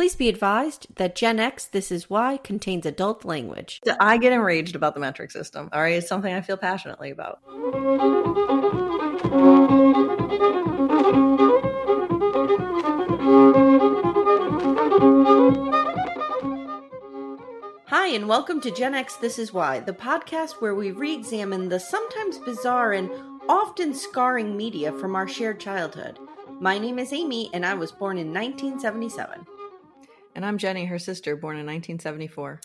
Please be advised that Gen X This Is Why contains adult language. I get enraged about the metric system. All right, it's something I feel passionately about. Hi, and welcome to Gen X This Is Why, the podcast where we re examine the sometimes bizarre and often scarring media from our shared childhood. My name is Amy, and I was born in 1977. And I'm Jenny, her sister, born in 1974.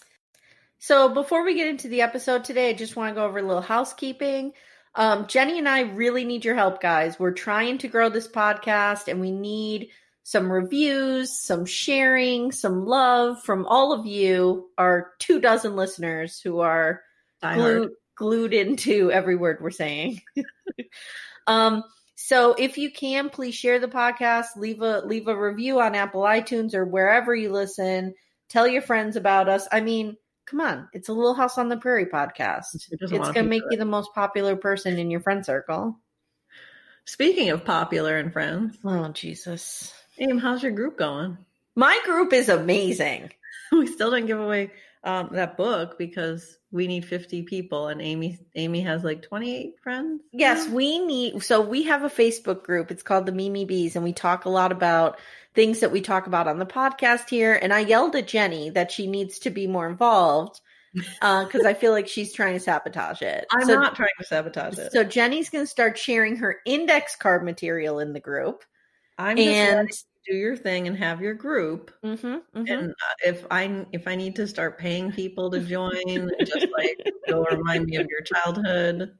So, before we get into the episode today, I just want to go over a little housekeeping. Um, Jenny and I really need your help, guys. We're trying to grow this podcast, and we need some reviews, some sharing, some love from all of you, our two dozen listeners who are Die glued, glued into every word we're saying. um, so if you can, please share the podcast, leave a leave a review on Apple iTunes or wherever you listen. Tell your friends about us. I mean, come on, it's a Little House on the Prairie podcast. It's gonna make you the most popular person in your friend circle. Speaking of popular and friends, Oh Jesus. Aim, how's your group going? My group is amazing. We still didn't give away um, that book because we need 50 people, and Amy Amy has like 28 friends. Yes, we need. So we have a Facebook group. It's called the Mimi Bees, and we talk a lot about things that we talk about on the podcast here. And I yelled at Jenny that she needs to be more involved because I feel like she's trying to sabotage it. I'm so, not trying to sabotage it. So Jenny's going to start sharing her index card material in the group. I'm and- do your thing and have your group. Mm-hmm, mm-hmm. And uh, if I if I need to start paying people to join, just like it'll remind me of your childhood,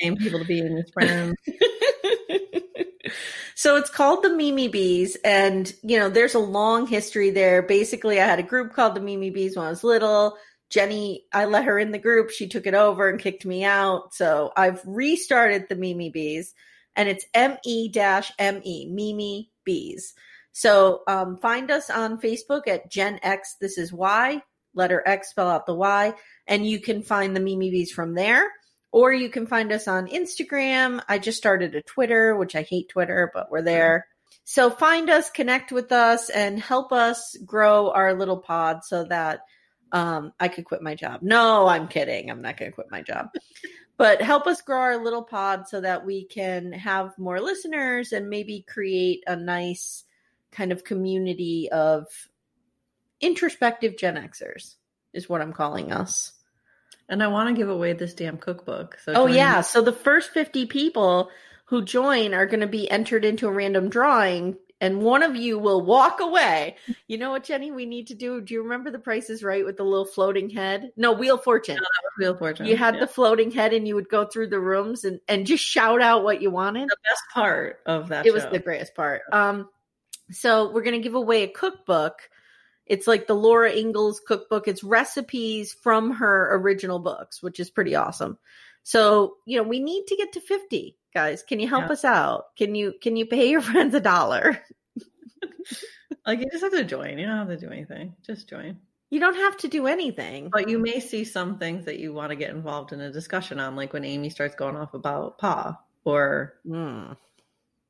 paying people to be in your friends. so it's called the Mimi Bees, and you know, there's a long history there. Basically, I had a group called the Mimi Bees when I was little. Jenny, I let her in the group. She took it over and kicked me out. So I've restarted the Mimi Bees, and it's M E dash M E Mimi Bees. So um, find us on Facebook at Gen X. This is Y. Letter X, spell out the Y, and you can find the Mimi Bees from there or you can find us on Instagram. I just started a Twitter, which I hate Twitter, but we're there. So find us, connect with us, and help us grow our little pod so that um, I could quit my job. No, I'm kidding. I'm not going to quit my job. But help us grow our little pod so that we can have more listeners and maybe create a nice kind of community of introspective Gen Xers, is what I'm calling us. And I want to give away this damn cookbook. So Oh join yeah, so the first 50 people who join are going to be entered into a random drawing and one of you will walk away. You know what, Jenny, we need to do? Do you remember the Price is Right with the little floating head? No, Wheel Fortune. Wheel Fortune. You had Yeah. the floating head and you would go through the rooms and, and just shout out what you wanted. the best part of that. It was the greatest part. Um, so we're gonna give away a cookbook. It's like the Laura Ingalls cookbook. It's recipes from her original books, which is pretty awesome. So you know we need to get to fifty guys. Can you help Yeah. us out? Can you can you pay your friends a dollar? Like you just have to join. You don't have to do anything. Just join. You don't have to do anything. But you may see some things that you want to get involved in a discussion on, like when Amy starts going off about Pa or Mm.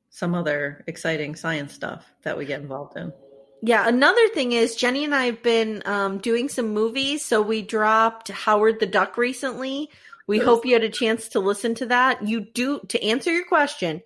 some other exciting science stuff that we get involved in. Yeah, another thing is Jenny and I have been um, doing some movies. So we dropped Howard the Duck recently. We hope you had a chance to listen to that. You do to answer your question.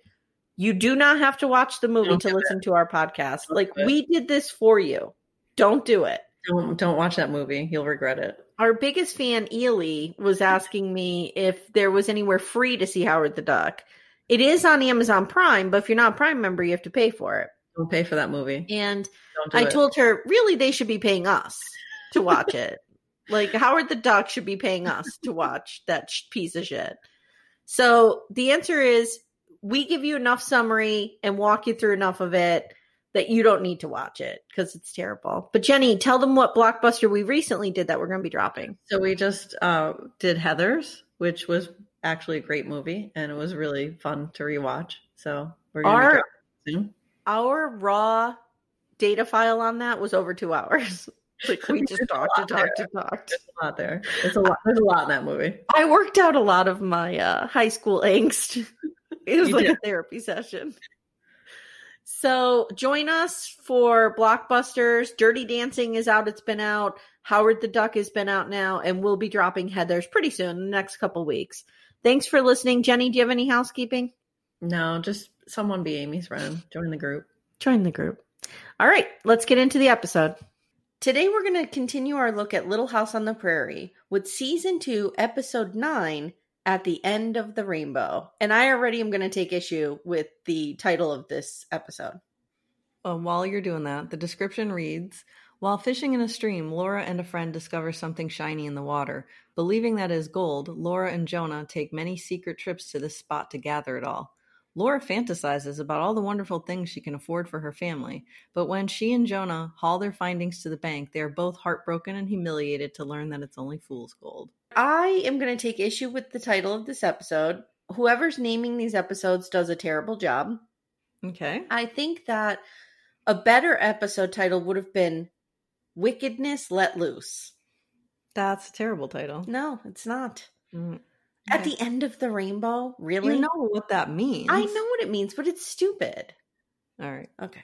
You do not have to watch the movie to listen to our podcast. Don't like we did this for you. Don't do it. Don't don't watch that movie. You'll regret it. Our biggest fan, Ely, was asking me if there was anywhere free to see Howard the Duck. It is on Amazon Prime, but if you're not a Prime member, you have to pay for it. Don't pay for that movie. And do I it. told her, really, they should be paying us to watch it. Like Howard the Duck should be paying us to watch that sh- piece of shit. So the answer is we give you enough summary and walk you through enough of it that you don't need to watch it because it's terrible. But Jenny, tell them what blockbuster we recently did that we're going to be dropping. So we just uh, did Heather's, which was actually a great movie, and it was really fun to rewatch. So we're gonna Our- soon. Our raw data file on that was over two hours. like we just talked and talked and talked. There's a lot there. There's a lot. There's a lot in that movie. I worked out a lot of my uh, high school angst. It was You like did. a therapy session. So join us for Blockbusters. Dirty Dancing is out. It's been out. Howard the Duck has been out now, and we'll be dropping Heather's pretty soon in the next couple weeks. Thanks for listening. Jenny, do you have any housekeeping? No, just someone be Amy's friend. Join the group. Join the group. All right, let's get into the episode. Today, we're going to continue our look at Little House on the Prairie with season two, episode nine, At the End of the Rainbow. And I already am going to take issue with the title of this episode. Uh, while you're doing that, the description reads While fishing in a stream, Laura and a friend discover something shiny in the water. Believing that is gold, Laura and Jonah take many secret trips to this spot to gather it all. Laura fantasizes about all the wonderful things she can afford for her family, but when she and Jonah haul their findings to the bank, they are both heartbroken and humiliated to learn that it's only fool's gold. I am going to take issue with the title of this episode. Whoever's naming these episodes does a terrible job. Okay. I think that a better episode title would have been Wickedness Let Loose. That's a terrible title. No, it's not. Mm, At the end of the rainbow? Really? You know what that means. I know what it means, but it's stupid. All right. Okay.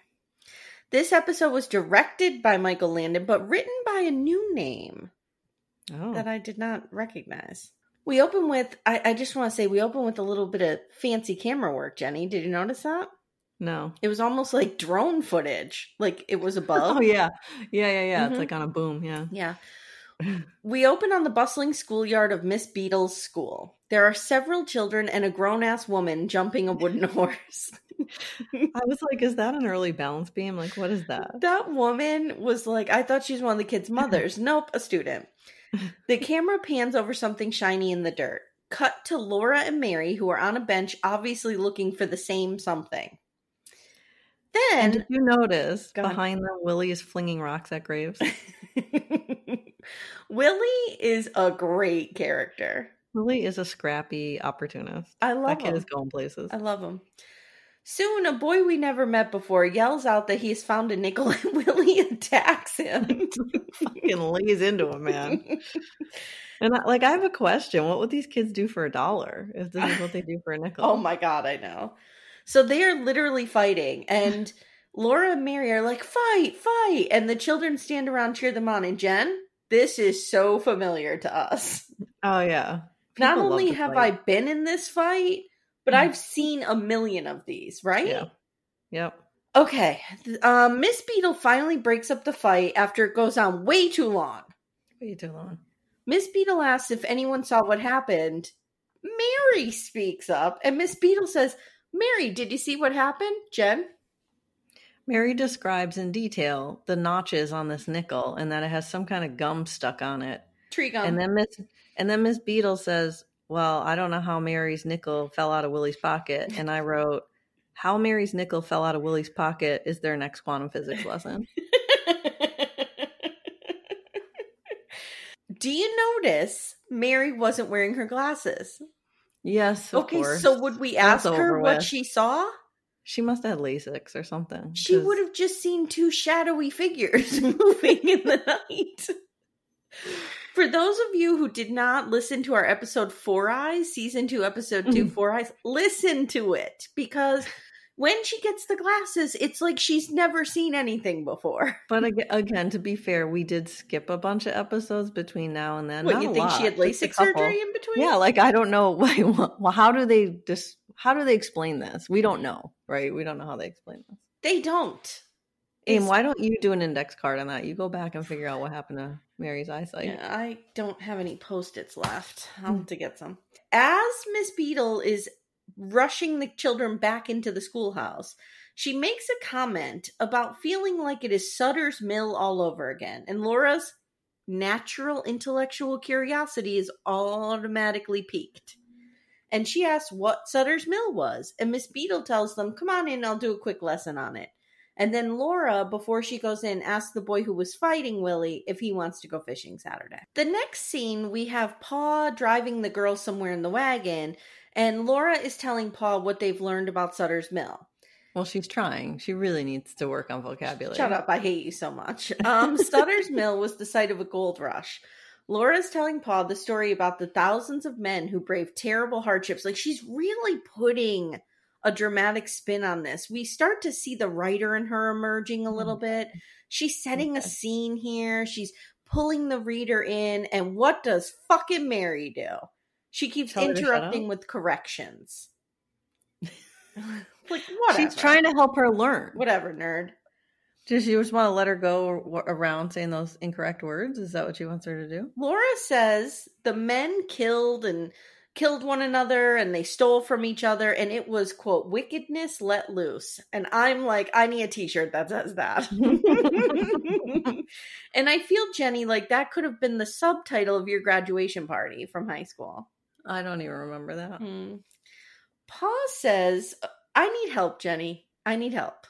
This episode was directed by Michael Landon, but written by a new name Oh. that I did not recognize. We open with, I, I just want to say, we open with a little bit of fancy camera work, Jenny. Did you notice that? no. It was almost like drone footage, like it was above. Oh yeah, yeah, yeah, yeah. Mhm. It's like on a boom. Yeah. Yeah. We open on the bustling schoolyard of Miss Beadle's school. There are several children and a grown ass woman jumping a wooden horse. I was like, is that an early balance beam? Like, what is that? That woman was like, I thought she was one of the kids' mothers. nope, a student. The camera pans over something shiny in the dirt. Cut to Laura and Mary, who are on a bench, obviously looking for the same something. And Then did you notice behind them, Willie is flinging rocks at graves? Willie is a great character. Willie is a scrappy opportunist. I love that kid him. is going places. I love him. Soon, a boy we never met before yells out that he's found a nickel and Willie attacks him. Fucking lays into him, man. And I, like, I have a question: What would these kids do for a dollar if this is what they do for a nickel? oh my god, I know. So they are literally fighting, and Laura and Mary are like, fight, fight. And the children stand around, cheer them on. And Jen, this is so familiar to us. Oh yeah. Not People love only have fight. I been in this fight, but Mhm. I've seen a million of these, right? Yeah. Yep. Okay. Um, Miss Beadle finally breaks up the fight after it goes on way too long. Way too long. Miss Beadle asks if anyone saw what happened. Mary speaks up, and Miss Beadle says, Mary, did you see what happened? Jen? Mary describes in detail the notches on this nickel and that it has some kind of gum stuck on it. Tree gum. And then Miss and then Miss Beadle says, "Well, I don't know how Mary's nickel fell out of Willie's pocket." And I wrote, "How Mary's nickel fell out of Willie's pocket is their next quantum physics lesson." Do you notice Mary wasn't wearing her glasses? yes, of okay, course. so would we That's ask her what with. she saw? She must have had LASIK or something. She would have just seen two shadowy figures moving in the night. For those of you who did not listen to our episode Four Eyes, season two, episode 2 Mhm. Four Eyes, listen to it because when she gets the glasses, it's like she's never seen anything before. But again, to be fair, we did skip a bunch of episodes between now and then. What Not you think she had LASIK surgery in between? Yeah, like I don't know. Why. Well, how do they just? How do they explain this? We don't know, right? We don't know how they explain this. They don't. And why don't you do an index card on that? You go back and figure out what happened to Mary's eyesight. Yeah, I don't have any post-its left. I'll hmm. have to get some. As Miss Beadle is rushing the children back into the schoolhouse, she makes a comment about feeling like it is Sutter's Mill all over again. And Laura's natural intellectual curiosity is automatically piqued. And she asks what Sutter's Mill was. And Miss Beadle tells them, Come on in, I'll do a quick lesson on it. And then Laura, before she goes in, asks the boy who was fighting Willie if he wants to go fishing Saturday. The next scene, we have Pa driving the girls somewhere in the wagon, and Laura is telling Pa what they've learned about Sutter's Mill. Well, she's trying. She really needs to work on vocabulary. Shut up, I hate you so much. Um, Sutter's Mill was the site of a gold rush. Laura's telling Pa the story about the thousands of men who braved terrible hardships. Like she's really putting a dramatic spin on this. We start to see the writer in her emerging a little mm-hmm. bit. She's setting a scene here. She's pulling the reader in. And what does fucking Mary do? She keeps Tell her to shut interrupting with corrections. like whatever. She's trying to help her learn. whatever, nerd. Does she just want to let her go around saying those incorrect words? Is that what she wants her to do? Laura says the men killed and killed one another and they stole from each other and it was quote wickedness let loose and i'm like i need a t-shirt that says that and i feel jenny like that could have been the subtitle of your graduation party from high school I don't even remember that. hmm. pa says i need help jenny i need help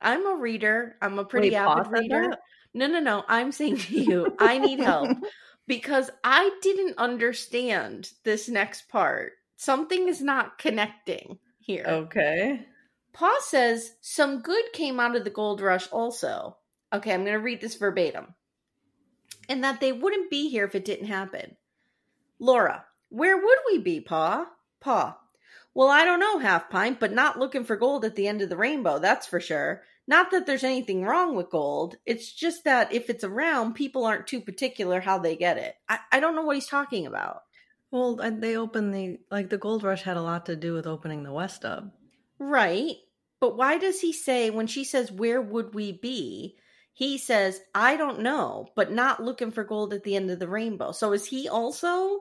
i'm a reader i'm a pretty Wait, avid reader no no no i'm saying to you i need help because I didn't understand this next part. Something is not connecting here. Okay. Pa says some good came out of the gold rush also. Okay, I'm going to read this verbatim. And that they wouldn't be here if it didn't happen. Laura, where would we be, Pa? Pa. Well, I don't know, Half Pint, but not looking for gold at the end of the rainbow, that's for sure. Not that there's anything wrong with gold. It's just that if it's around, people aren't too particular how they get it. I, I don't know what he's talking about. Well, they opened the like the gold rush had a lot to do with opening the West Hub. Right. But why does he say, when she says, Where would we be? He says, I don't know, but not looking for gold at the end of the rainbow. So is he also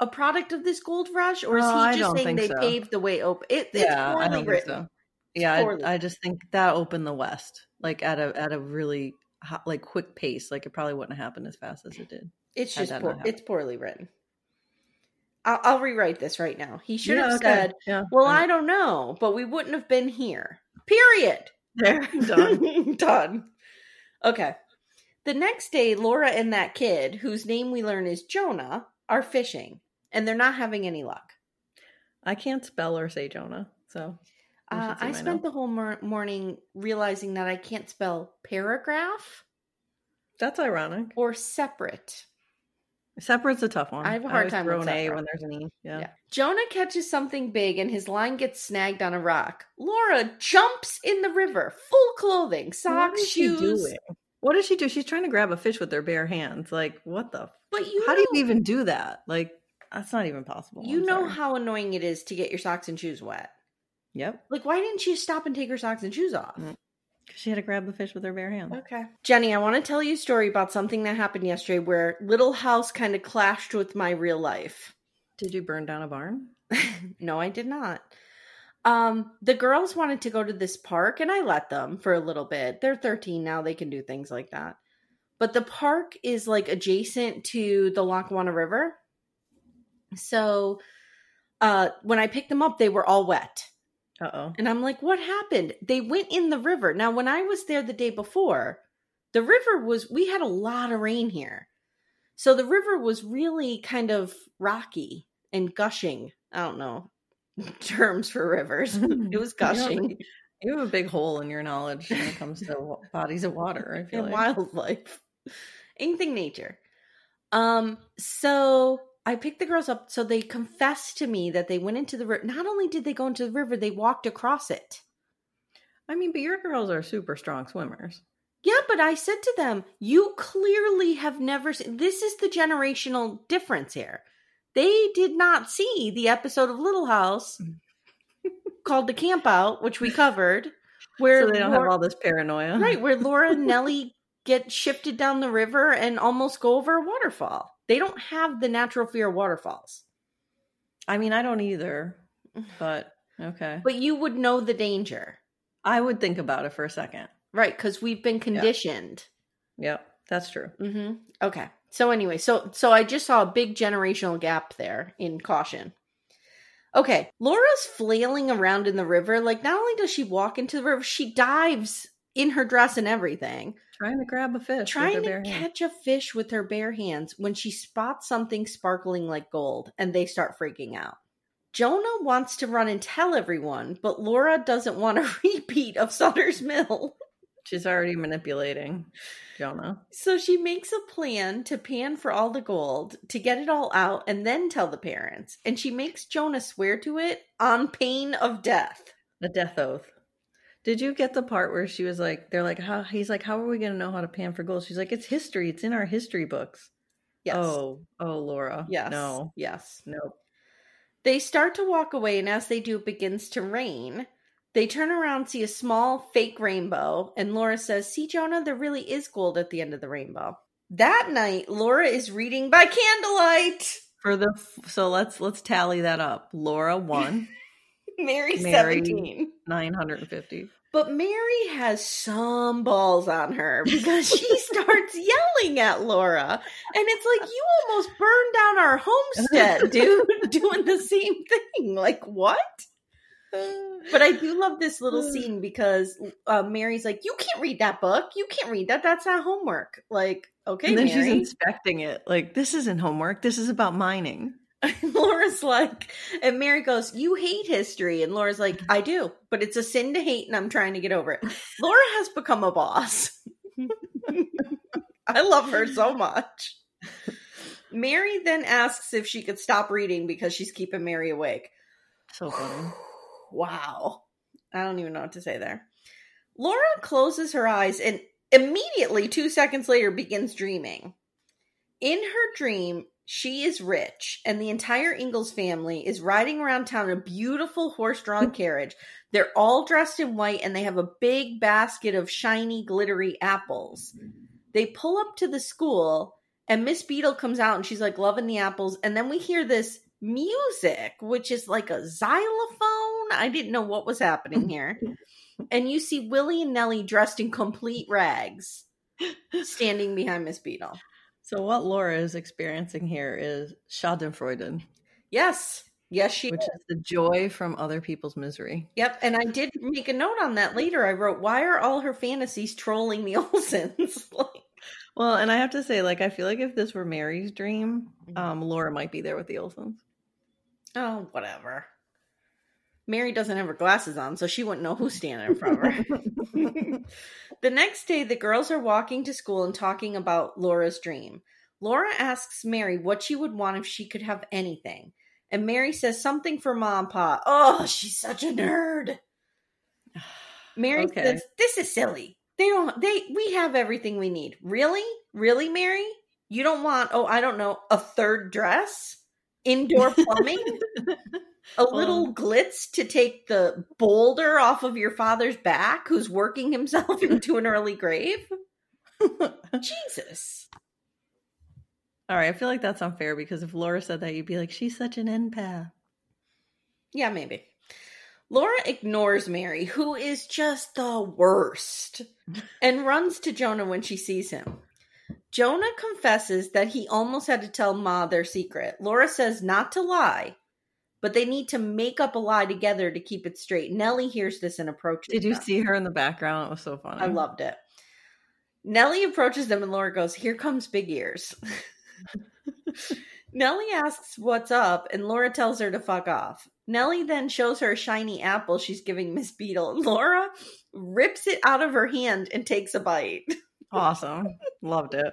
a product of this gold rush? Or is Oh, he just saying they so. paved the way open? It, it's yeah, I poorly written. so. Yeah, I, I just think that opened the West like at a at a really hot, like quick pace. Like it probably wouldn't have happened as fast as it did. It's just poor, it's poorly written. I'll, I'll rewrite this right now. He should Yeah, have okay. said, Yeah, Well, yeah. I don't know, but we wouldn't have been here. Period. there done. Done. Done. Okay. The next day, Laura and that kid, whose name we learn is Jonah, are fishing, and they're not having any luck. I can't spell or say Jonah, so Uh, I spent notes. the whole mor- morning realizing that I can't spell paragraph That's ironic. or separate. Separate's a tough one. I have a hard always time throw with an A when there's an E. Yeah. Yeah. Jonah catches something big and his line gets snagged on a rock. Laura jumps in the river, full clothing, What socks, is she shoes. doing? What does she do? She's trying to grab a fish with her bare hands. Like, what the? But you How know, do you even do that? Like, that's not even possible. you I'm know sorry. how annoying it is to get your socks and shoes wet. Yep. Like, why didn't she stop and take her socks and shoes off? Mm. She had to grab the fish with her bare hands. Okay. Jenny, I want to tell you a story about something that happened yesterday where Little House kind of clashed with my real life. Did you burn down a barn? no, I did not. Um, the girls wanted to go to this park and I let them for a little bit. They're 13 now, they can do things like that. But the park is like adjacent to the Lackawanna River. So uh when I picked them up, they were all wet. Uh oh. And I'm like, what happened? They went in the river. Now, when I was there the day before, the river was, we had a lot of rain here. So the river was really kind of rocky and gushing. I don't know terms for rivers. it was gushing You have a big hole in your knowledge when it comes to bodies of water. I feel and like. wildlife. Anything nature. Um, so I picked the girls up. So they confessed to me that they went into the river. Not only did they go into the river, they walked across it. I mean, but your girls are super strong swimmers. Yeah, but I said to them, you clearly have never seen this is the generational difference here. they did not see the episode of Little House called The Camp Out, which we covered, where so they don't Laura- have all this paranoia. right where Laura and Nellie get shifted down the river and almost go over a waterfall. They don't have the natural fear of waterfalls, I mean, I don't either, but okay. but you would know the danger, I would think about it for a second. right? Because we've been conditioned. Yep, that's true. hmm Okay. So anyway, so so I just saw a big generational gap there in caution. Okay, Laura's flailing around in the river. Like, not only does she walk into the river, she dives in her dress and everything, Trying to grab a fish. trying with to her bare hand. catch a fish with her bare hands when she spots something sparkling like gold, and they start freaking out. Jonah wants to run and tell everyone, but Laura doesn't want a repeat of Sutter's Mill. She's already manipulating Jonah. So she makes a plan to pan for all the gold, to get it all out, and then tell the parents. And she makes Jonah swear to it on pain of death. A death oath. Did you get the part where she was like, they're like, how he's like, how are we gonna know how to pan for gold? She's like, it's history. It's in our history books. Yes. Oh, oh, Laura. yes. No. Yes. Nope. They start to walk away, and as they do, it begins to rain. They turn around, see a small fake rainbow, and Laura says, See, Jonah, there really is gold at the end of the rainbow. That night, Laura is reading by candlelight. For the so let's let's tally that up. Laura one, Mary, Mary. 17. nine hundred and fifty. But Mary has some balls on her because she starts yelling at Laura. And it's like, you almost burned down our homestead, dude, doing the same thing. Like, what? But I do love this little scene because uh, Mary's like, you can't read that book. You can't read that. That's not homework. Like, okay, and then Mary. she's inspecting it. Like, this isn't homework. This is about mining. Laura's like, and Mary goes, You hate history. And Laura's like, I do, but it's a sin to hate, and I'm trying to get over it. Laura has become a boss. I love her so much. Mary then asks if she could stop reading because she's keeping Mary awake. So funny. Wow. I don't even know what to say there. Laura closes her eyes and immediately, two seconds later, begins dreaming. In her dream, she is rich, and the entire Ingalls family is riding around town in a beautiful horse drawn carriage. They're all dressed in white, and they have a big basket of shiny, glittery apples. They pull up to the school, and Miss Beadle comes out, and she's like loving the apples. And then we hear this music, which is like a xylophone. I didn't know what was happening here. And you see Willie and Nellie dressed in complete rags standing behind Miss Beadle. So what Laura is experiencing here is Schadenfreude, Yes. Yes, she which is the joy from other people's misery. Yep, and I did make a note on that later. I wrote, "Why are all her fantasies trolling the Olsons?" like, Well, and I have to say, like, I feel like if this were Mary's dream, um, Laura might be there with the Olsons. oh, whatever. Mary doesn't have her glasses on, so she wouldn't know who's standing in front of her. the next day, the girls are walking to school and talking about Laura's dream. Laura asks Mary what she would want if she could have anything. And Mary says something for mom pa. Oh, she's such a nerd. Mary Okay. says, This is silly. They don't they we have everything we need. Really? Really, Mary? You don't want, oh, I don't know, a third dress? Indoor plumbing? a um, little glitz to take the boulder off of your father's back who's working himself into an early grave? Jesus. All right, I feel like that's unfair because if Laura said that, you'd be like, she's such an empath. Yeah, maybe. Laura ignores Mary, who is just the worst, and runs to Jonah when she sees him. Jonah confesses that he almost had to tell Ma their secret. Laura says not to lie, but they need to make up a lie together to keep it straight. Nellie hears this and approaches. Did you them. see her in the background? It was so funny. I loved it. Nellie approaches them and Laura goes, Here comes Big Ears. Nellie asks what's up, and Laura tells her to fuck off. Nellie then shows her a shiny apple she's giving Miss Beadle. Laura rips it out of her hand and takes a bite. Awesome. Loved it.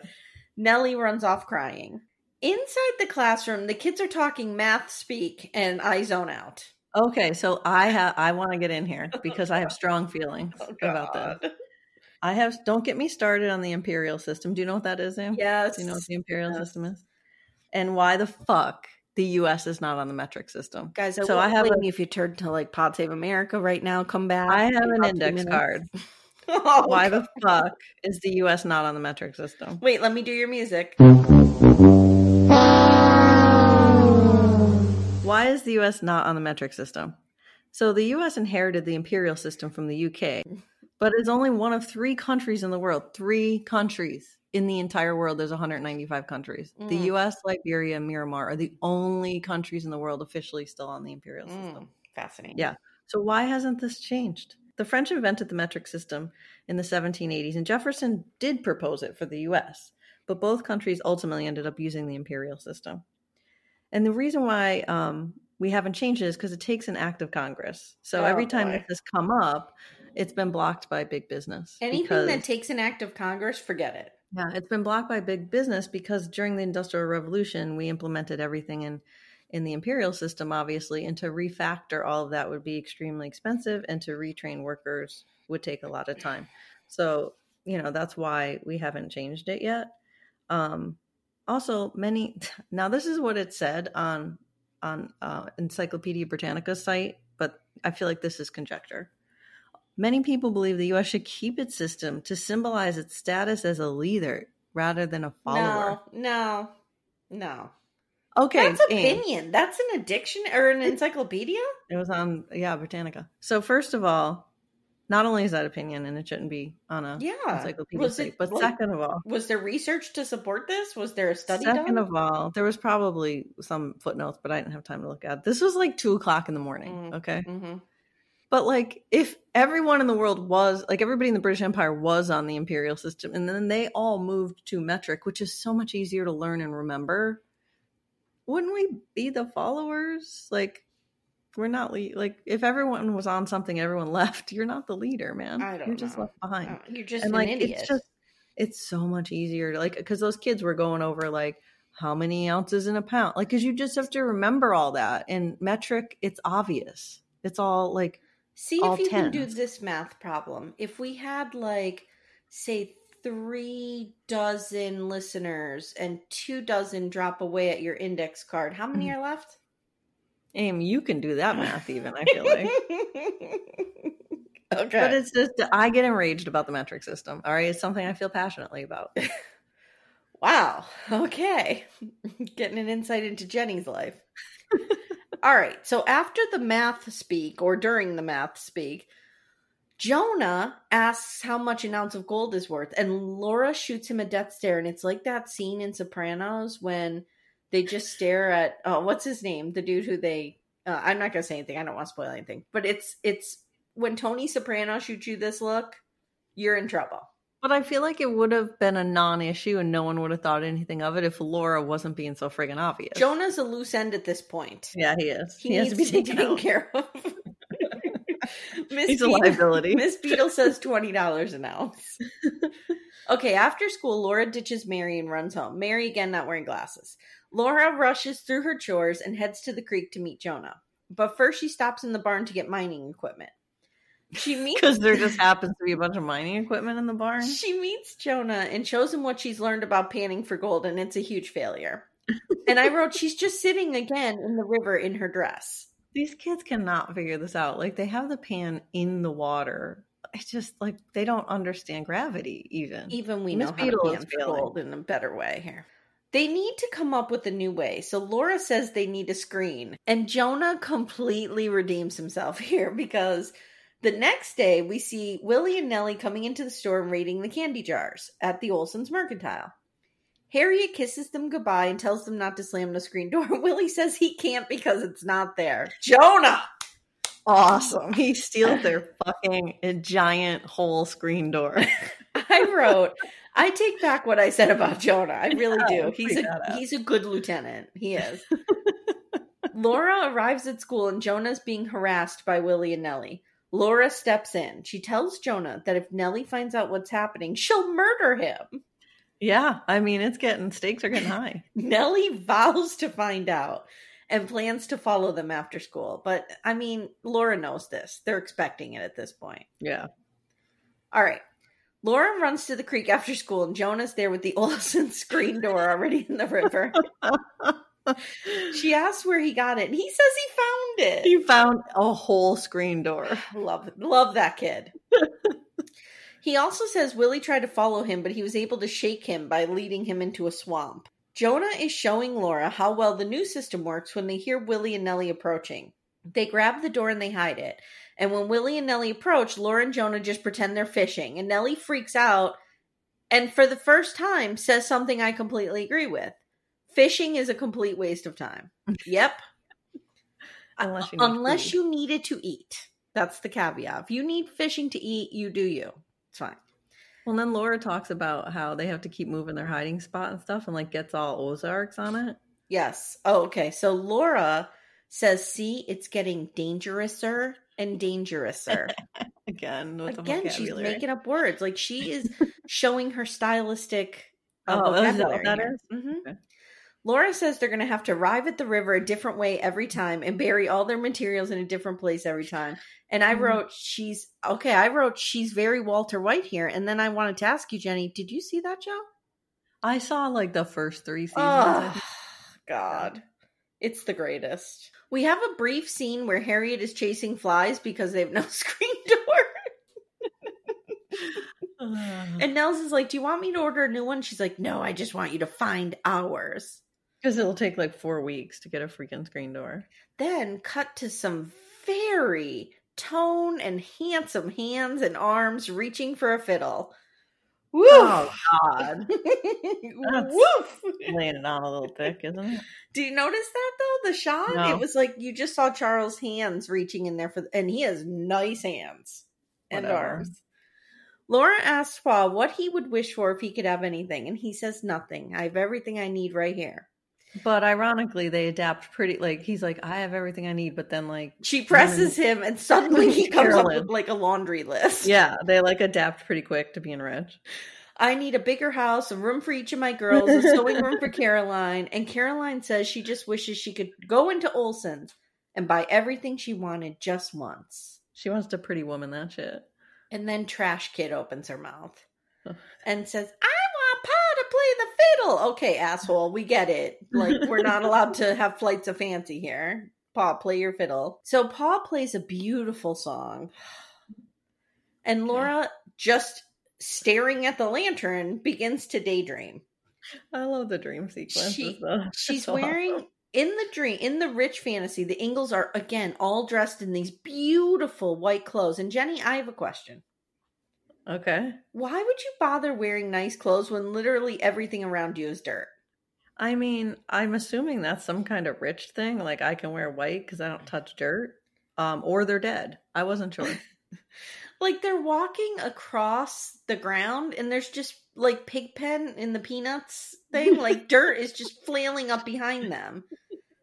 Nellie runs off crying. Inside the classroom, the kids are talking math speak, and I zone out. Okay, so I have I want to get in here oh, because I have strong feelings Oh, about that. I have don't get me started on the imperial system. Do you know what that is, Sam? Yes. Do you know what the imperial Yes. system is? And why the fuck the U.S. is not on the metric system. Guys, I So I have a- if you turn to like Pod Save America right now, come back. I have an index card. Oh, Why the fuck is the U.S. not on the metric system? Wait, let me do your music. Why is the US not on the metric system? So the US inherited the imperial system from the UK, but it's only one of three countries in the world. Three countries in the entire world. There's 195 countries. The Mm. US, Liberia, and Myanmar are the only countries in the world officially still on the imperial system. Mm, fascinating. Yeah. So why hasn't this changed? The French invented the metric system in the 1780s, and Jefferson did propose it for the US, but both countries ultimately ended up using the imperial system. And the reason why um, we haven't changed it is because it takes an act of Congress. So Oh, every time boy. this has come up, it's been blocked by big business. Anything because- that takes an act of Congress, forget it. yeah, it's been blocked by big business because during the Industrial Revolution, we implemented everything in in the imperial system, obviously, and to refactor all of that would be extremely expensive, and to retrain workers would take a lot of time. So, you know, that's why we haven't changed it yet. Um, also, many now this is what it said on on uh, Encyclopedia britannica site, but I feel like this is conjecture. Many people believe the U.S. should keep its system to symbolize its status as a leader rather than a follower. No, no, no. Okay, That's opinion. That's an addiction or an encyclopedia. It was on, yeah, Britannica. So first of all, not only is that opinion, and it shouldn't be on a Yeah. encyclopedia Was site, but like- second of all, Was there research to support this? Was there a study second done? of all, there was probably some footnotes, but I didn't have time to look at. This was like two o'clock in the morning. Mm. Okay, Mhm. But like, if everyone in the world was like everybody in the British Empire was on the imperial system, and then they all moved to metric, which is so much easier to learn and remember, wouldn't we be the followers? Like, we're not le- like if everyone was on something, everyone left. You're not the leader, man. I don't You're just left behind. Oh, you're just and an like, idiot. it's just it's so much easier to like because those kids were going over like how many ounces in a pound, like because you just have to remember all that. And metric, it's obvious. It's all like See all if you can do this math problem. If we had like say three dozen listeners and two dozen drop away at your index card, how many Mm. are left? Aim, you can do that math even, I feel like. okay. But it's just I get enraged about the metric system. All right. It's something I feel passionately about. Wow. Okay. Getting an insight into Jenny's life. All right. So after the math speak or during the math speak, Jonah asks how much an ounce of gold is worth, and Laura shoots him a death stare. And it's like that scene in Sopranos when they just stare at oh, what's his name? The dude who they uh, I'm not gonna say anything. I don't want to spoil anything. But it's it's when Tony Soprano shoots you this look, you're in trouble. But I feel like it would have been a non issue and no one would have thought anything of it if Laura wasn't being so friggin' obvious. Jonah's a loose end at this point. Yeah, he is. He, He, has needs to be taken, care of. Miss He's a liability. Miss Beadle says twenty dollars an ounce. okay, after school, Laura ditches Mary and runs home. Mary again not wearing glasses. Laura rushes through her chores and heads to the creek to meet Jonah. But first, she stops in the barn to get mining equipment. She meets Because there just happens to be a bunch of mining equipment in the barn. she meets Jonah and shows him what she's learned about panning for gold, and it's a huge failure. and I wrote, she's just sitting again in the river in her dress. These kids cannot figure this out. Like they have the pan in the water. It's just like they don't understand gravity even. Even we Miss know how Beadle to pan for gold in a better way here. They need to come up with a new way. So Laura says they need a screen. And Jonah completely redeems himself here because the next day we see Willie and Nellie coming into the store and raiding the candy jars at the Olson's Mercantile. Harriet kisses them goodbye and tells them not to slam the screen door. Willie says he can't because it's not there. Jonah! awesome. He steals their fucking giant whole screen door. I wrote, I take back what I said about Jonah. I really Yeah, do. He's a he's a good lieutenant. He is. Laura arrives at school and Jonah's being harassed by Willie and Nellie. Laura steps in. She tells Jonah that if Nellie finds out what's happening, she'll murder him. yeah, I mean it's getting stakes are getting high. Nellie vows to find out and plans to follow them after school. But I mean, Laura knows this. They're expecting it at this point. Yeah. All right. Laura runs to the creek after school, and Jonah's there with the Olson screen door already in the river. she asks where he got it, and he says he found it. He found a whole screen door. love love that kid. he also says Willie tried to follow him, but he was able to shake him by leading him into a swamp. Jonah is showing Laura how well the new system works when they hear Willie and Nellie approaching. They grab the door and they hide it. And when Willie and Nellie approach, Laura and Jonah just pretend they're fishing. And Nellie freaks out and for the first time says something I completely agree with. Fishing is a complete waste of time. Yep. Unless you need Unless you need it to eat. That's the caveat. If you need fishing to eat, you do you. It's fine. Well, then Laura talks about how they have to keep moving their hiding spot and stuff, and like gets all Ozarks on it. Yes. Oh, okay. So Laura says, see, it's getting dangerouser and dangerouser. Again, with Again, the she's making up words. Like she is showing her stylistic uh, Oh, that what vocabulary that here. is? Mhm. Okay. Laura says they're going to have to arrive at the river a different way every time and bury all their materials in a different place every time. And I Mhm. wrote, she's okay. I wrote, she's very Walter White here. And then I wanted to ask you, Jenny, did you see that show? I saw like the first three seasons. Oh. God. It's the greatest. We have a brief scene where Harriet is chasing flies because they have no screen door. Uh. And Nels is like, Do you want me to order a new one? She's like, No, I just want you to find ours. Because it'll take like four weeks to get a freaking screen door. Then cut to some very tone and handsome hands and arms reaching for a fiddle. Woo! Oh God, Woof! laying it on a little thick, isn't it? Do you notice that though? The shot? No. It was like you just saw Charles' hands reaching in there for, and he has nice hands and arms. Laura asks Pa what he would wish for if he could have anything, and he says nothing. I have everything I need right here. But ironically, they adapt pretty. Like he's like, I have everything I need, but then like, She presses him, and suddenly he comes up with like a laundry list. yeah, they like adapt pretty quick to being rich. I need a bigger house, a room for each of my girls, a sewing room for Caroline. And Caroline says she just wishes she could go into Olson's and buy everything she wanted just once. She wants a pretty woman that shit. And then Trash Kid opens her mouth and says, I to play the fiddle. Okay, asshole, we get it. Like, we're not allowed to have flights of fancy here. Pa, play your fiddle. So Pa plays a beautiful song. And Laura, just staring at the lantern, begins to daydream. I love the dream sequence. She- She's wearing in the dream in the rich fantasy, the Ingalls are again all dressed in these beautiful white clothes. And Jenny, I have a question. Okay. Why would you bother wearing nice clothes when literally everything around you is dirt? I mean, I'm assuming that's some kind of rich thing. Like I can wear white because I don't touch dirt. Um, or they're dead. I wasn't sure. Like they're walking across the ground and there's just like pig pen in the peanuts thing. Like dirt is just flailing up behind them.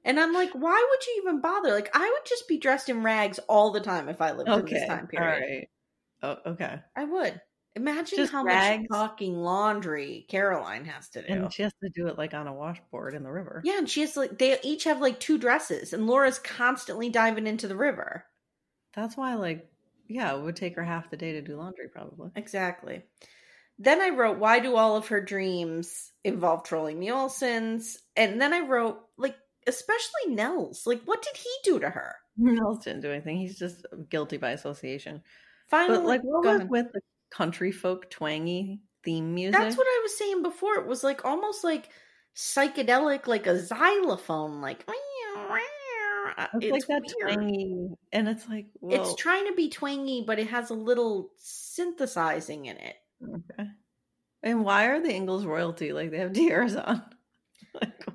And I'm like, why would you even bother? Like I would just be dressed in rags all the time if I lived in this time period. right. Oh, okay. I would. Imagine Just how rags? much fucking laundry Caroline has to do. And she has to do it like on a washboard in the river. yeah, and she has like they each have like two dresses, and Laura's constantly diving into the river. That's why, like, yeah, it would take her half the day to do laundry, probably. Exactly. Then I wrote, why do all of her dreams involve trolling the Olsons? And then I wrote, like, especially Nels. Like, what did he do to her? Nels didn't do anything. He's just guilty by association. Finally, But like, what was ahead. with the country folk twangy theme music? that's what I was saying before. It was like almost like psychedelic, like a xylophone, like uh, It's, like that weird. twangy, and it's like, well, It's trying to be twangy, but it has a little synthesizing in it. okay. And why are the Ingalls royalty? Like they have tiaras on. like,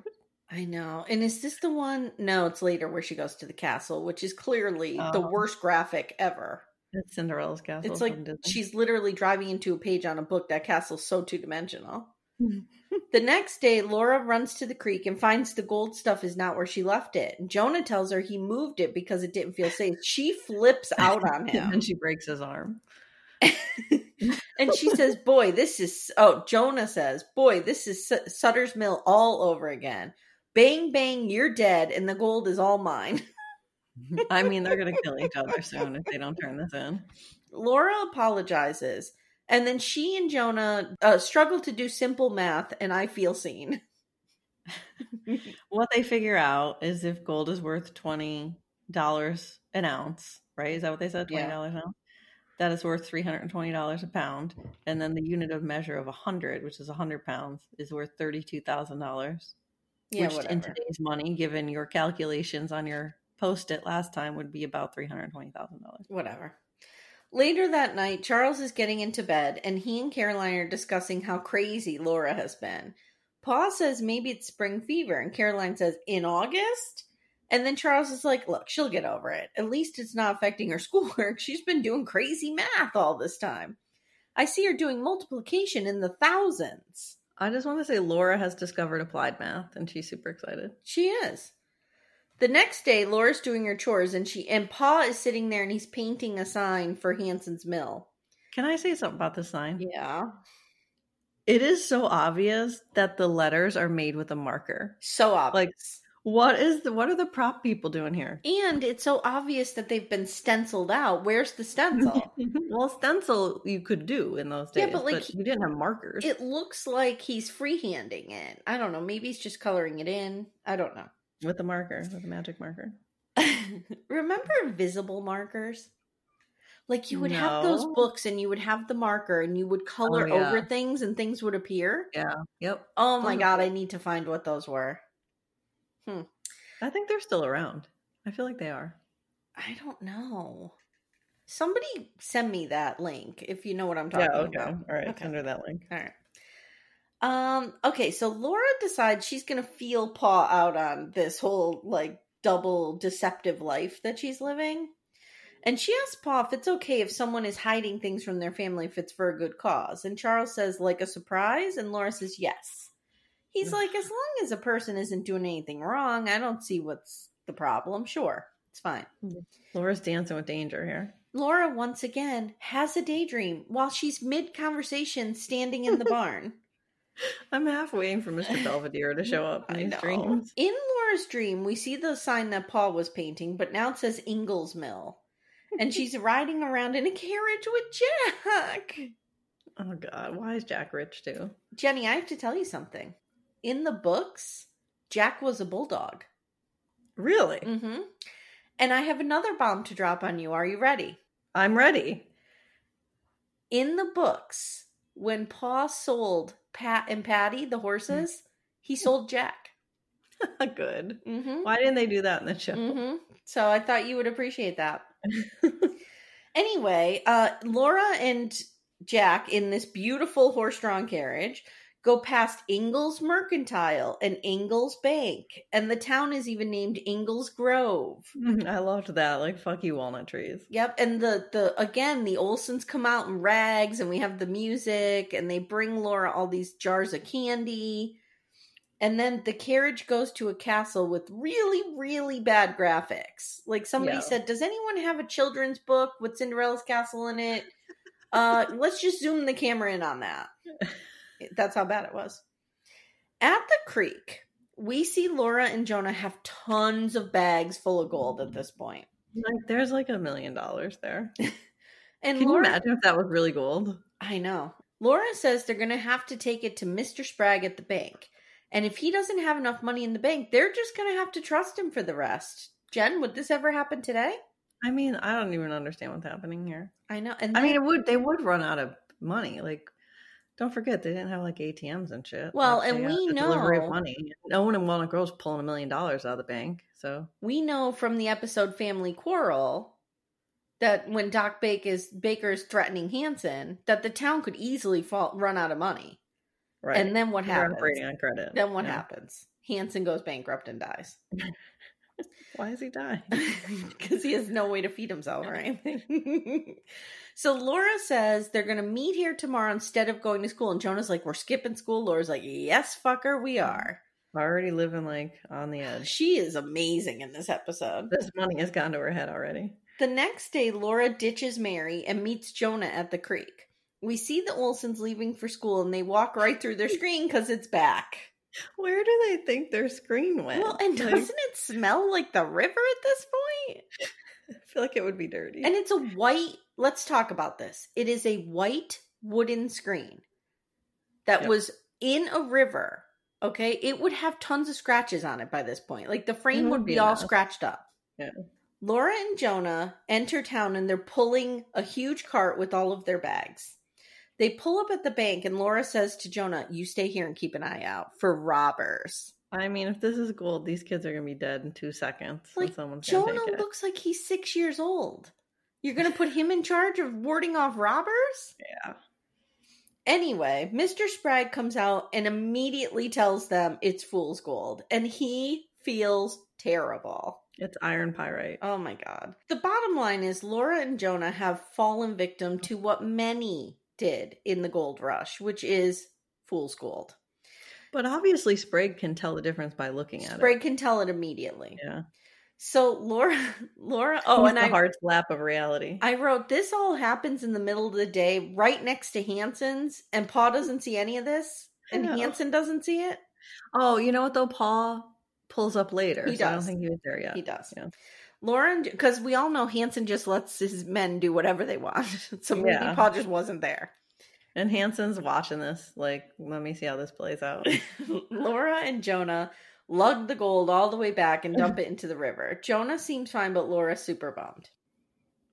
I know. And is this the one? No, it's later where she goes to the castle, which is clearly the Oh. worst graphic ever. It's Cinderella's castle. It's like she's literally driving into a page on a book. That castle's so two dimensional. Mm-hmm. the next day, Laura runs to the creek and finds the gold stuff is not where she left it. Jonah tells her he moved it because it didn't feel safe. She flips out on him. and she breaks his arm. and she says, Boy, this is. Oh, Jonah says, Boy, this is Su- Sutter's Mill all over again. Bang, bang, you're dead, and the gold is all mine. I mean, they're gonna kill each other soon if they don't turn this in. Laura apologizes, and then she and Jonah uh, struggle to do simple math, and I feel seen. what they figure out is if gold is worth $20 an ounce, right? Is that what they said? $20 Yeah. an ounce? That is worth $320 a pound. And then the unit of measure of 100, which is 100 pounds, is worth $32,000. Yeah, which in today's money, given your calculations on your post it last time, would be about $320,000. Whatever. Later that night, Charles is getting into bed, and he and Caroline are discussing how crazy Laura has been. Pa says maybe it's spring fever, and Caroline says, In August? And then Charles is like, Look, she'll get over it. At least it's not affecting her schoolwork. She's been doing crazy math all this time. I see her doing multiplication in the thousands. I just want to say Laura has discovered applied math and she's super excited. She is. The next day, Laura's doing her chores, and she and Pa is sitting there, and he's painting a sign for Hanson's Mill. Can I say something about this sign? Yeah, It is so obvious that the letters are made with a marker. so obvious. Like, what is the what are the prop people doing here? and it's so obvious that they've been stenciled out. Where's the stencil? well, stencil you could do in those Yeah, days, but, but, like, you didn't have markers. it looks like he's freehanding it. I don't know. Maybe he's just coloring it in. I don't know. With a marker, with a magic marker. Remember invisible markers? Like you would have those books and you would have the marker and you would color Oh, yeah. over things and things would appear. Yeah. Yep. Oh my god, I need to find what those were. Hmm. I think they're still around. I feel like they are. I don't know. Somebody send me that link if you know what I'm talking yeah. Okay. about. All right. Okay. Send her that link. All right. Um, okay, so Laura decides she's gonna feel Pa out on this whole like double deceptive life that she's living. And she asks Pa if it's okay if someone is hiding things from their family if it's for a good cause. And Charles says, like a surprise, and Laura says yes. He's like, as long as a person isn't doing anything wrong, I don't see what's the problem. Sure, it's fine. Laura's dancing with danger here. Laura once again has a daydream while she's mid conversation standing in the barn. I'm half waiting for Mr. Belvedere to show up in know. dreams. In Laura's dream, we see the sign that Pa was painting, but now it says Ingalls Mill. And she's riding around in a carriage with Jack. Oh God, why is Jack rich too? Jenny, I have to tell you something. In the books, Jack was a bulldog. Really? Mm-hmm. And I have another bomb to drop on you. Are you ready? I'm ready. In the books, when Pa sold Pat and Patty, the horses, he sold Jack. Good. Mm-hmm. Why didn't they do that in the show? Mm-hmm. So I thought you would appreciate that. anyway, uh, Laura and Jack in this beautiful horse-drawn carriage go past Ingalls Mercantile and Ingalls Bank, and the town is even named Ingalls Grove. I loved that. Like fuck you, walnut trees. Yep, and the the again the Olsons come out in rags, and we have the music, and they bring Laura all these jars of candy. And then the carriage goes to a castle with really, really bad graphics. Like somebody Yeah. said, Does anyone have a children's book with Cinderella's castle in it? Uh, let's just zoom the camera in on that. That's how bad it was. At the creek, we see Laura and Jonah have tons of bags full of gold at this point. Like there's like a million dollars there. And Can Laura, you imagine if that was really gold? I know. Laura says they're going to have to take it to Mr. Sprague at the bank. And if he doesn't have enough money in the bank, they're just going to have to trust him for the rest. Jen, would this ever happen today? I mean, I don't even understand what's happening here. I know. And I mean, it would they would run out of money. Like, don't forget they didn't have like ATMs and shit. Well, Like, and we delivery know- of money. No one in Walnut Grove's pulling a million dollars out of the bank. So we know from the episode Family Quarrel that when Doc Baker is, Baker is threatening Hanson, that the town could easily fall, run out of money. right, And then what They're happens? operating on credit. Then what Yeah. happens? Hanson goes bankrupt and dies. Why is he dying? because he has no way to feed himself or anything. so Laura says they're going to meet here tomorrow instead of going to school. And Jonah's like, We're skipping school. Laura's like, Yes, fucker, we are. Already living like on the edge. She is amazing in this episode. This money has gone to her head already. The next day, Laura ditches Mary and meets Jonah at the creek. We see the Olsons leaving for school and they walk right through their screen because it's back. Where do they think their screen went? Well, and Like, doesn't it smell like the river at this point? I feel like it would be dirty. And it's a white, let's talk about this. It is a white wooden screen that Yep. was in a river Okay, it would have tons of scratches on it by this point. Like the frame would be all scratched up. Yeah. Laura and Jonah enter town and they're pulling a huge cart with all of their bags. They pull up at the bank and Laura says to Jonah, You stay here and keep an eye out for robbers. I mean, if this is gold, these kids are gonna be dead in two seconds. Like, Jonah looks like he's six years old. You're going to put him in charge of warding off robbers? Yeah. Anyway, Mr. Sprague comes out and immediately tells them it's fool's gold, and he feels terrible. It's iron pyrite. Oh my god. The bottom line is Laura and Jonah have fallen victim to what many did in the gold rush, which is fool's gold. But obviously, Sprague can tell the difference by looking at it. Sprague can tell it immediately. Yeah. So Laura Laura oh He's and the I hard slap of reality. I wrote this all happens in the middle of the day right next to Hanson's and Pa doesn't see any of this and Hanson doesn't see it. oh, you know what though? Pa pulls up later. He so I don't think he was there yet. He does. Yeah. Lauren, because we all know Hanson just lets his men do whatever they want. so maybe Yeah. Pa just wasn't there. And Hanson's watching this. Like, let me see how this plays out. Laura and Jonah lug the gold all the way back and dump it into the river. Jonah seems fine, but Laura's super bummed.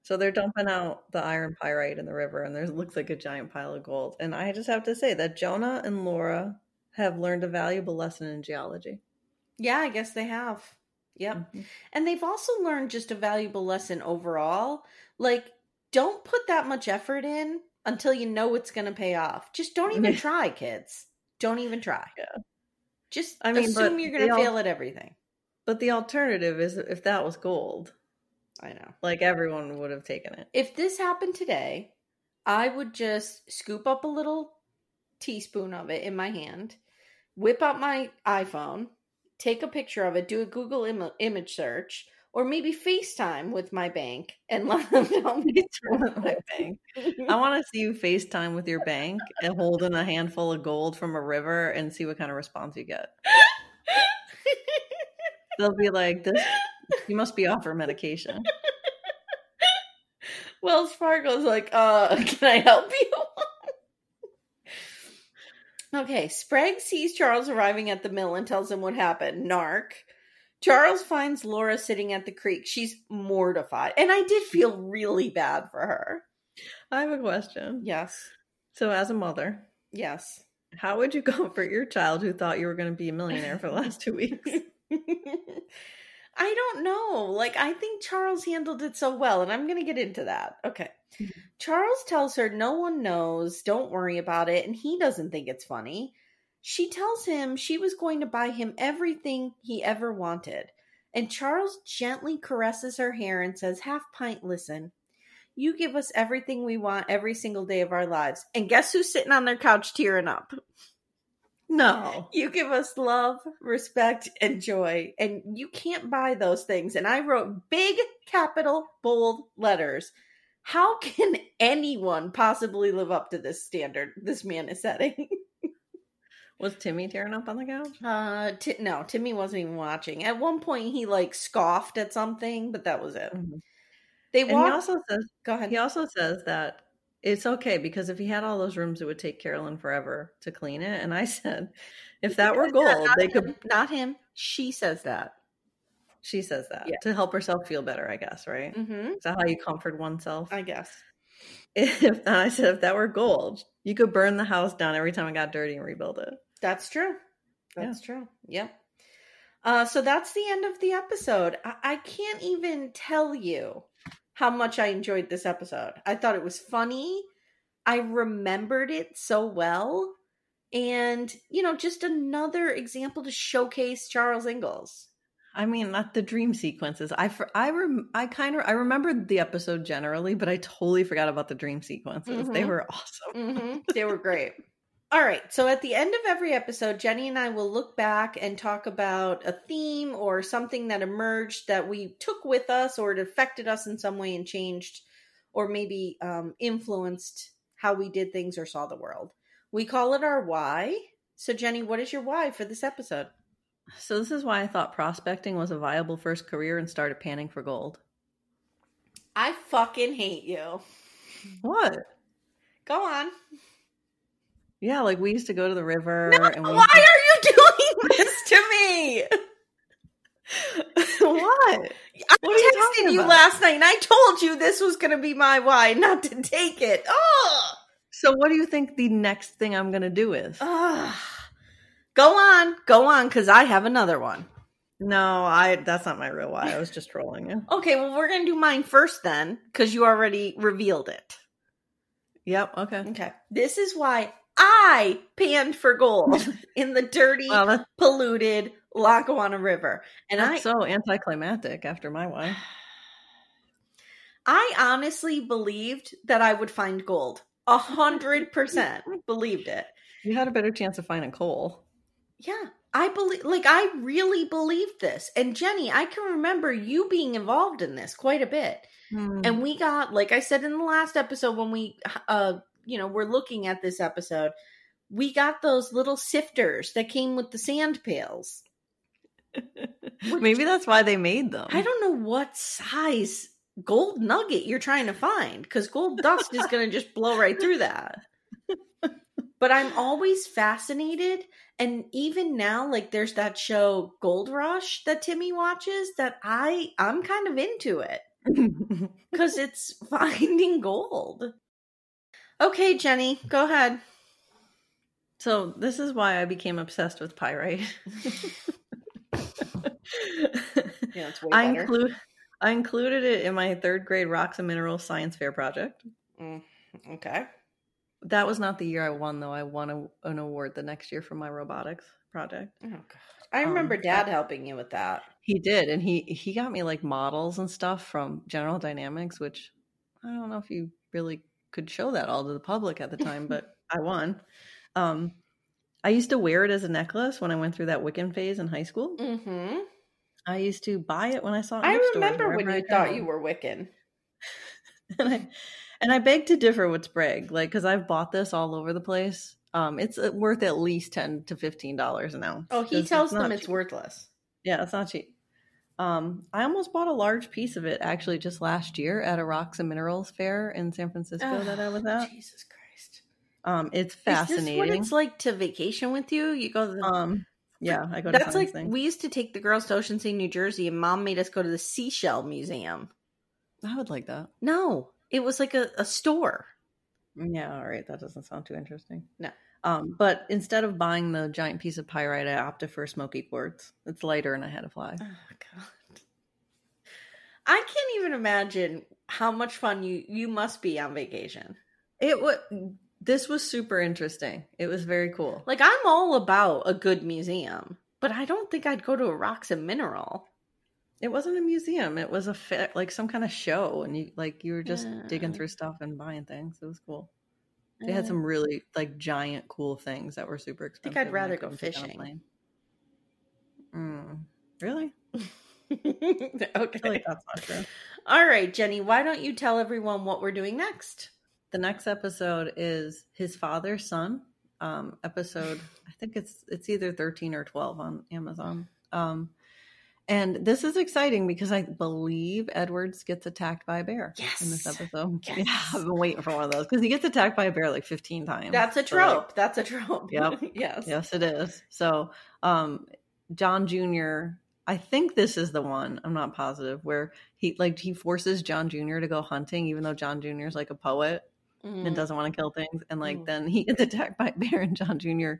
So they're dumping out the iron pyrite in the river, and there looks like a giant pile of gold. And I just have to say that Jonah and Laura have learned a valuable lesson in geology. Yeah, I guess they have. Yep. Mhm. And they've also learned just a valuable lesson overall. Like, don't put that much effort in until you know it's going to pay off. Just don't even try, kids. Don't even try. Yeah. Just I mean, assume you're going to fail at everything. But the alternative is if that was gold, I know. like everyone would have taken it. If this happened today, I would just scoop up a little teaspoon of it in my hand, whip out my iPhone, take a picture of it, do a Google Im- image search, or maybe FaceTime with my bank and let them tell me. my bank. I want to see you FaceTime with your bank and holding a handful of gold from a river and see what kind of response you get. They'll be like, "This, you must be off for medication." Wells Fargo's like, uh, can I help you? Okay, Sprague sees Charles arriving at the mill and tells him what happened. Narc. Charles finds Laura sitting at the creek. She's mortified. And I did feel really bad for her. I have a question. Yes. So, as a mother, Yes. how would you comfort your child who thought you were going to be a millionaire for the last two weeks? I don't know. Like, I think Charles handled it so well, and I'm going to get into that. Okay. Mhm. Charles tells her no one knows, don't worry about it, and he doesn't think it's funny. She tells him she was going to buy him everything he ever wanted. And Charles gently caresses her hair and says, Half pint, listen. You give us everything we want every single day of our lives. And guess who's sitting on their couch tearing up? No. You give us love, respect, and joy, and you can't buy those things. And I wrote big, capital, bold letters. How can anyone possibly live up to this standard this man is setting? Was Timmy tearing up on the couch? Uh, Ti- no, Timmy wasn't even watching. At one point, he like scoffed at something, but that was it. Mhm. They he also says Go ahead. he also says that it's okay because if he had all those rooms, it would take Caroline forever to clean it. And I said, if that were gold, they him, could. Not him. She says that. She says that Yeah. to help herself feel better, I guess, right? Mm-hmm. Is that how you comfort oneself? I guess. If I said if that were gold, you could burn the house down every time it got dirty and rebuild it. That's true. That's true. Yep. Uh, so that's the end of the episode. I-, I can't even tell you how much I enjoyed this episode. I thought it was funny. I remembered it so well. And, you know, just another example to showcase Charles Ingalls. I mean, not the dream sequences. I for, I rem, I kind of I remembered the episode generally, but I totally forgot about the dream sequences. They Mhm. were awesome. hmm They were great. All right. So at the end of every episode, Jenny and I will look back and talk about a theme or something that emerged that we took with us or it affected us in some way and changed or maybe um, influenced how we did things or saw the world. We call it our why. So, Jenny, what is your why for this episode? So this is why I thought prospecting was a viable first career and started panning for gold. I fucking hate you. What? Go on. Yeah, like we used to go to the river No, and we why are you doing this to me. what? I What are you texted you last night and I told you this was going to be my why not to take it. Oh, So, what do you think the next thing I'm gonna do is? Go on, go on, because I have another one. No, I. That's not my real why. I was just trolling you. Okay, well, we're going to do mine first then, because you already revealed it. Yep. Okay. Okay. This is why I panned for gold in the dirty, Well, polluted Lackawanna River. And I, so anticlimactic after my wife. I honestly believed that I would find gold. A hundred percent believed it. You had a better chance of finding coal. Yeah. I believe, like, I really believed this. And Jenny, I can remember you being involved in this quite a bit. And we got, like I said in the last episode, when we, uh, you know, we're looking at this episode, we got those little sifters that came with the sand pails. maybe that's why they made them. I don't know what size gold nugget you're trying to find because gold dust is going to just blow right through that. But I'm always fascinated. And even now, like there's that show Gold Rush that Timmy watches that I I'm kind of into it because it's finding gold. Okay, Jenny, go ahead. so this is why I became obsessed with pyrite. Yeah, it's way I include I included it in my third grade rocks and minerals science fair project. Mm, okay. That was not the year I won, though. I won a, an award the next year for my robotics project. Oh god. I Um, remember Dad helping you with that. He did, and he he got me like models and stuff from General Dynamics, which I don't know if you really could show that all to the public at the time, but I won. Um, I used to wear it as a necklace when I went through that Wiccan phase in high school. Mm-hmm. I used to buy it when I saw it. I remember when you thought you were Wiccan. and I and I beg to differ with Sprague, like because I've bought this all over the place. Um, it's uh, worth at least ten to fifteen dollars an ounce. Oh, he tells not them it's cheap. worthless. Yeah, it's not cheap. Um, I almost bought a large piece of it actually just last year at a rocks and minerals fair in San Francisco that I was at. Jesus Christ. Um, it's fascinating. what it's like to vacation with you? You go to the um, yeah, I go to That's like things. we used to take the girls to Ocean City, New Jersey, and mom made us go to the seashell museum. I would like that. No, it was like a, a store. Yeah, all right. That doesn't sound too interesting. No. Um, but instead of buying the giant piece of pyrite, I opted for smoky quartz. It's lighter and I had a fly. Oh god. I can't even imagine how much fun you you must be on vacation. It was. This was super interesting. It was very cool. Like I'm all about a good museum, but I don't think I'd go to a rocks and mineral. It wasn't a museum. It was a fa- like some kind of show, and you like you were just digging through stuff and buying things. It was cool. They had some really like giant cool things that were super expensive. I think I'd rather go couldn't take on a fishing. Mm, really? Okay. like that's not true. All right, Jenny, why don't you tell everyone what we're doing next? The next episode is his father's son. Um, episode I think it's it's either thirteen or twelve on Amazon. Um, and this is exciting because I believe Edwards gets attacked by a bear yes. in this episode. Yes. Yeah, I've been waiting for one of those because he gets attacked by a bear like fifteen times. That's a like, trope. That's a trope. Yep. yes. Yes, it is. So, um, John Jr. I think this is the one. I'm not positive where he like he forces John Jr. to go hunting, even though John Jr. is like a poet Mm. and doesn't want to kill things, and like Mm. then he gets attacked by a bear, and John Jr.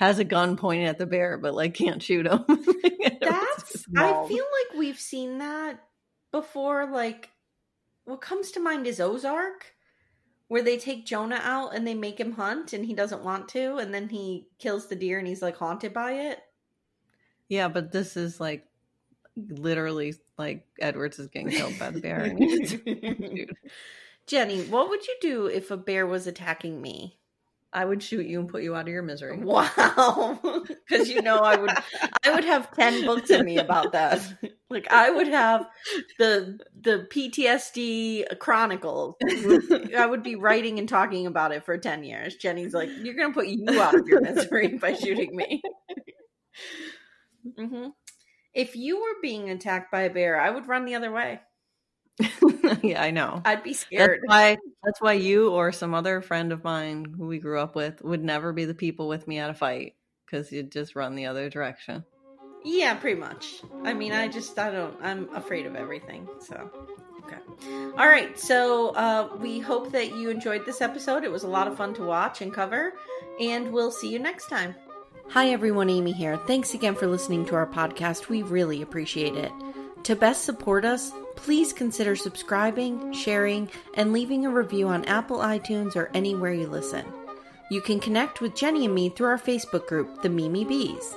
has a gun pointed at the bear, but like can't shoot him. That's I feel like we've seen that before. Like, what comes to mind is Ozark, where they take Jonah out and they make him hunt, and he doesn't want to, and then he kills the deer, and he's like haunted by it. yeah, but this is like literally like Edwards is getting killed by the bear. And he's, Dude, Jenny, what would you do if a bear was attacking me? I would shoot you and put you out of your misery. Wow, because you know I would, I would have ten books in me about that. Like I would have the the PTSD chronicles. I would be writing and talking about it for ten years. Jenny's like, "You're gonna put you out of your misery by shooting me." hmm If you were being attacked by a bear, I would run the other way. yeah, I know. I'd be scared. That's scared. why that's why you or some other friend of mine who we grew up with would never be the people with me at a fight because you'd just run the other direction. Yeah, pretty much. I mean, I just I don't. I'm afraid of everything. So. Okay. All right. So uh, we hope that you enjoyed this episode. It was a lot of fun to watch and cover, and we'll see you next time. Hi, everyone. Amy here. Thanks again for listening to our podcast. We really appreciate it. To best support us, please consider subscribing, sharing, and leaving a review on Apple iTunes or anywhere you listen. You can connect with Jenny and me through our Facebook group, The Mimi Bees.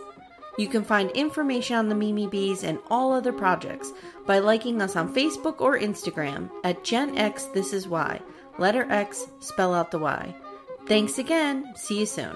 You can find information on the Mimi Bees and all other projects by liking us on Facebook or Instagram at Gen X This Is Why. Letter X, spell out the Y. Thanks again. See you soon.